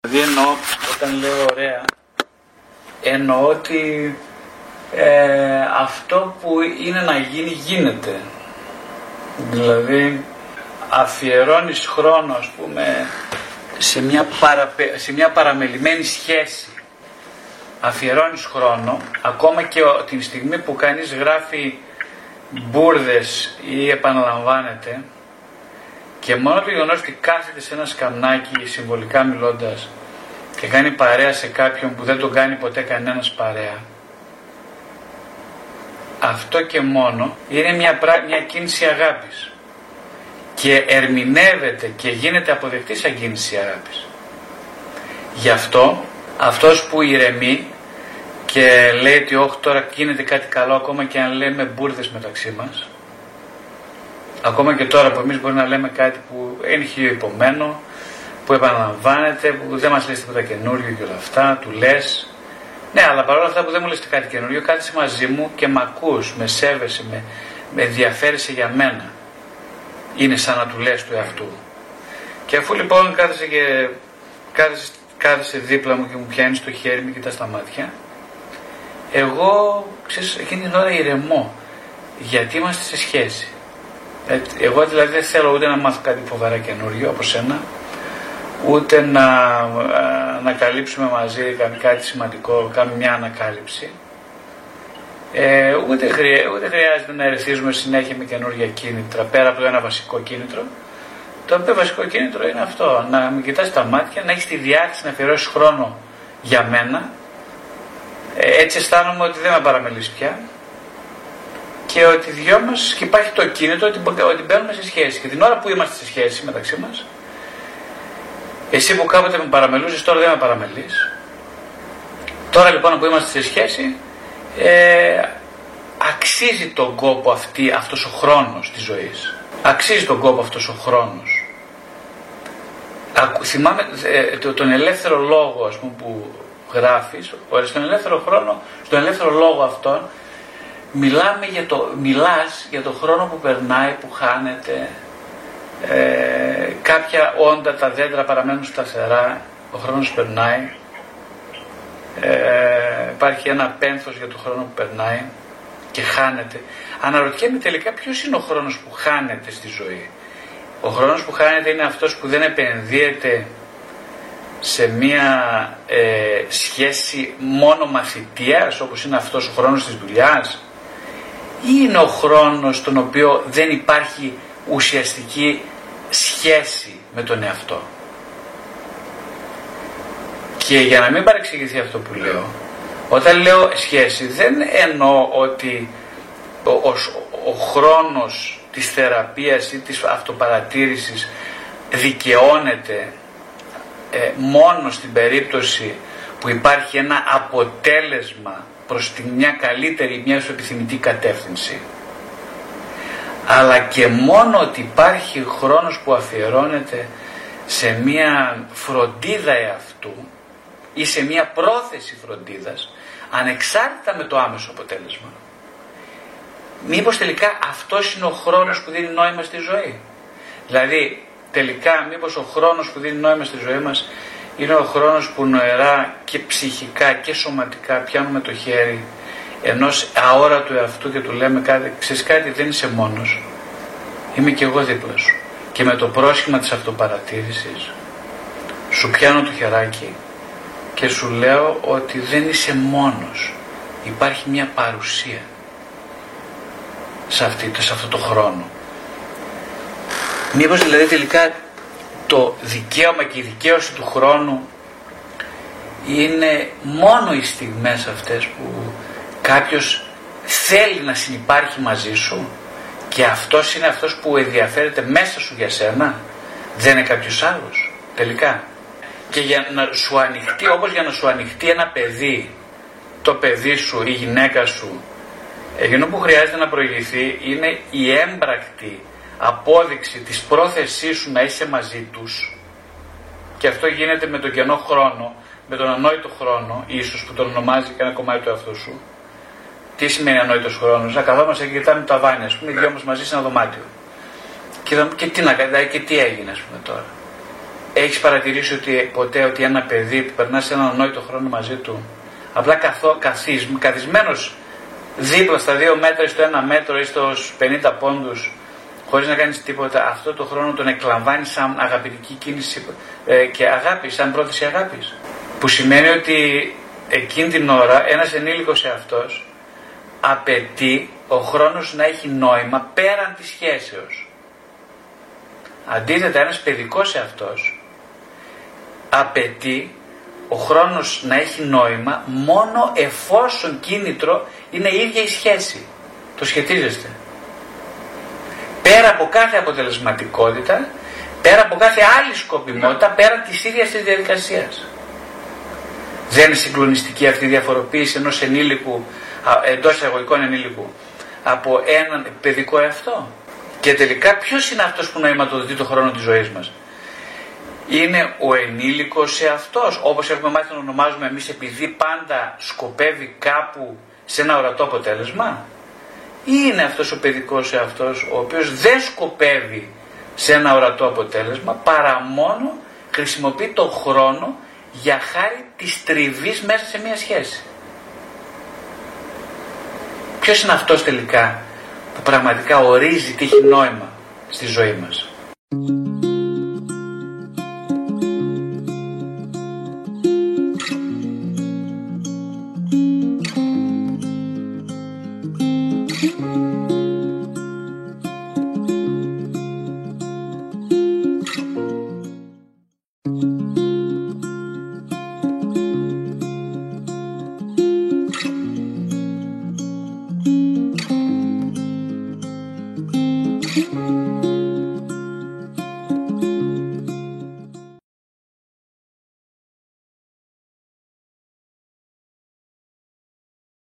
Δηλαδή εννοώ, όταν λέω ωραία, εννοώ ότι ε, αυτό που είναι να γίνει γίνεται. Δηλαδή αφιερώνεις χρόνο ας πούμε σε μια, παραπε, σε μια παραμελημένη σχέση. Αφιερώνεις χρόνο ακόμα και την στιγμή που κανείς γράφει μπουρδες ή επαναλαμβάνεται και μόνο το γεγονός ότι κάθεται σε ένα σκαμνάκι συμβολικά μιλώντας και κάνει παρέα σε κάποιον που δεν τον κάνει ποτέ κανένας παρέα. Αυτό και μόνο είναι μια, μια κίνηση αγάπης και ερμηνεύεται και γίνεται αποδεκτή σαν κίνηση αγάπης. Γι' αυτό αυτός που ηρεμεί και λέει ότι όχι τώρα γίνεται κάτι καλό ακόμα και αν λέμε μπουρδες μεταξύ μας Ακόμα και τώρα που εμείς μπορεί να λέμε κάτι που είναι χιλιοϊπωμένο, που επαναλαμβάνεται, που δεν μας λες τίποτα καινούριο και όλα αυτά, του λες. Ναι, αλλά παρόλα αυτά που δεν μου λες κάτι καινούριο, κάθεσαι μαζί μου και με ακούς, με σέβεσαι, με, με ενδιαφέρεσαι για μένα. Είναι σαν να του λες του εαυτού. Και αφού λοιπόν κάθεσαι και κάθεσαι, κάθεσαι δίπλα μου και μου πιάνεις το χέρι μου, κοιτάς στα μάτια, εγώ ξέρεις, εκείνη την ώρα ηρεμώ. Γιατί είμαστε σε σχέση. Ε, εγώ δηλαδή δεν θέλω ούτε να μάθω κάτι φοβερά καινούριο από σένα, ούτε να ανακαλύψουμε μαζί κάτι σημαντικό, κάνουμε μια ανακάλυψη. Ε, ούτε, ούτε χρειάζεται να ερεθίζουμε συνέχεια με καινούργια κίνητρα πέρα από το ένα βασικό κίνητρο. Το οποίο βασικό κίνητρο είναι αυτό, να με κοιτάς τα μάτια, να έχεις τη διάθεση να αφιερώσεις χρόνο για μένα. Ε, έτσι αισθάνομαι ότι δεν με παραμελείς πια και ότι δυο μας και υπάρχει το κίνητο ότι, ότι μπαίνουμε σε σχέση. Και την ώρα που είμαστε σε σχέση μεταξύ μας, εσύ που κάποτε με παραμελούσες, τώρα δεν με παραμελείς. Τώρα λοιπόν που είμαστε σε σχέση, ε, αξίζει τον κόπο αυτή, αυτός ο χρόνος της ζωής. Αξίζει τον κόπο αυτός ο χρόνος. Θυμάμαι ε, τον ελεύθερο λόγο ας πούμε, που γράφεις, στον ελεύθερο χρόνο, στον ελεύθερο λόγο αυτόν, μιλάμε για το, μιλάς για το χρόνο που περνάει, που χάνεται, ε, κάποια όντα, τα δέντρα παραμένουν σταθερά, ο χρόνος περνάει, ε, υπάρχει ένα πένθος για το χρόνο που περνάει και χάνεται. Αναρωτιέμαι τελικά ποιος είναι ο χρόνος που χάνεται στη ζωή. Ο χρόνος που χάνεται είναι αυτός που δεν επενδύεται σε μία ε, σχέση μόνο μαθητείας όπως είναι αυτός ο χρόνος της δουλειάς ή είναι ο χρόνος στον οποίο δεν υπάρχει ουσιαστική σχέση με τον εαυτό. Και για να μην παρεξηγηθεί αυτό που λέω, όταν λέω σχέση δεν εννοώ ότι ο, ο, ο χρόνος της θεραπείας ή της αυτοπαρατήρησης δικαιώνεται ε, μόνο στην περίπτωση που υπάρχει ένα αποτέλεσμα προς τη μια καλύτερη, μια σου επιθυμητή κατεύθυνση. Αλλά και μόνο ότι υπάρχει χρόνος που αφιερώνεται σε μια φροντίδα εαυτού ή σε μια πρόθεση φροντίδας ανεξάρτητα με το άμεσο αποτέλεσμα. Μήπως τελικά αυτός είναι ο χρόνος που δίνει νόημα στη ζωή. Δηλαδή τελικά μήπως ο χρόνος που δίνει νόημα στη ζωή μας είναι ο χρόνος που νοερά και ψυχικά και σωματικά πιάνουμε το χέρι ενός αόρατου εαυτού και του λέμε κάτι, ξέρεις κάτι δεν είσαι μόνος, είμαι και εγώ δίπλα σου. Και με το πρόσχημα της αυτοπαρατήρησης σου πιάνω το χεράκι και σου λέω ότι δεν είσαι μόνος. Υπάρχει μια παρουσία σε, αυτή, σε αυτό το χρόνο. Μήπως δηλαδή τελικά το δικαίωμα και η δικαίωση του χρόνου είναι μόνο οι στιγμές αυτές που κάποιος θέλει να συνεπάρχει μαζί σου και αυτός είναι αυτός που ενδιαφέρεται μέσα σου για σένα δεν είναι κάποιος άλλος τελικά. Και για να σου ανοιχτεί όπως για να σου ανοιχτεί ένα παιδί το παιδί σου, η γυναίκα σου εκείνο που χρειάζεται να προηγηθεί είναι η έμπρακτη απόδειξη της πρόθεσής σου να είσαι μαζί τους και αυτό γίνεται με τον κενό χρόνο, με τον ανόητο χρόνο, ίσως που τον ονομάζει και ένα κομμάτι του εαυτού σου. Τι σημαίνει ανόητος χρόνος, να καθόμαστε και κοιτάμε τα βάνια, ας πούμε, οι δυο μας μαζί σε ένα δωμάτιο. Και, και τι να κάνει, και τι έγινε, ας πούμε τώρα. Έχεις παρατηρήσει ότι ποτέ ότι ένα παιδί που περνάς σε έναν ανόητο χρόνο μαζί του, απλά καθό, καθίσ, καθισμένος δίπλα στα δύο μέτρα ή στο ένα μέτρο ή στους 50 πόντους, χωρίς να κάνεις τίποτα, αυτό το χρόνο τον εκλαμβάνει σαν αγαπητική κίνηση ε, και αγάπης, σαν πρόθεση αγάπης. Που σημαίνει ότι εκείνη την ώρα ένας ενήλικος αυτός απαιτεί ο χρόνος να έχει νόημα πέραν της σχέσεως. Αντίθετα ένας παιδικός αυτός απαιτεί ο χρόνος να έχει νόημα μόνο εφόσον κίνητρο είναι η ίδια η σχέση. Το σχετίζεστε. Πέρα από κάθε αποτελεσματικότητα, πέρα από κάθε άλλη σκοπιμότητα, πέρα της ίδιας της διαδικασίας. Δεν είναι συγκλονιστική αυτή η διαφοροποίηση ενός ενήλικου, εντός εισαγωγικών ενήλικου, από έναν παιδικό εαυτό. Και τελικά ποιος είναι αυτός που νοηματοδοτεί το χρόνο της ζωής μας; Είναι ο ενήλικος σε αυτός, όπως έχουμε μάθει να ονομάζουμε εμείς επειδή πάντα σκοπεύει κάπου σε ένα ορατό αποτέλεσμα ή είναι αυτός ο παιδικός σε αυτός ο οποίος δεν σκοπεύει σε ένα ορατό αποτέλεσμα παρά μόνο χρησιμοποιεί τον χρόνο για χάρη της τριβής μέσα σε μια σχέση. Ποιος είναι αυτός τελικά που πραγματικά ορίζει τι έχει νόημα στη ζωή μας;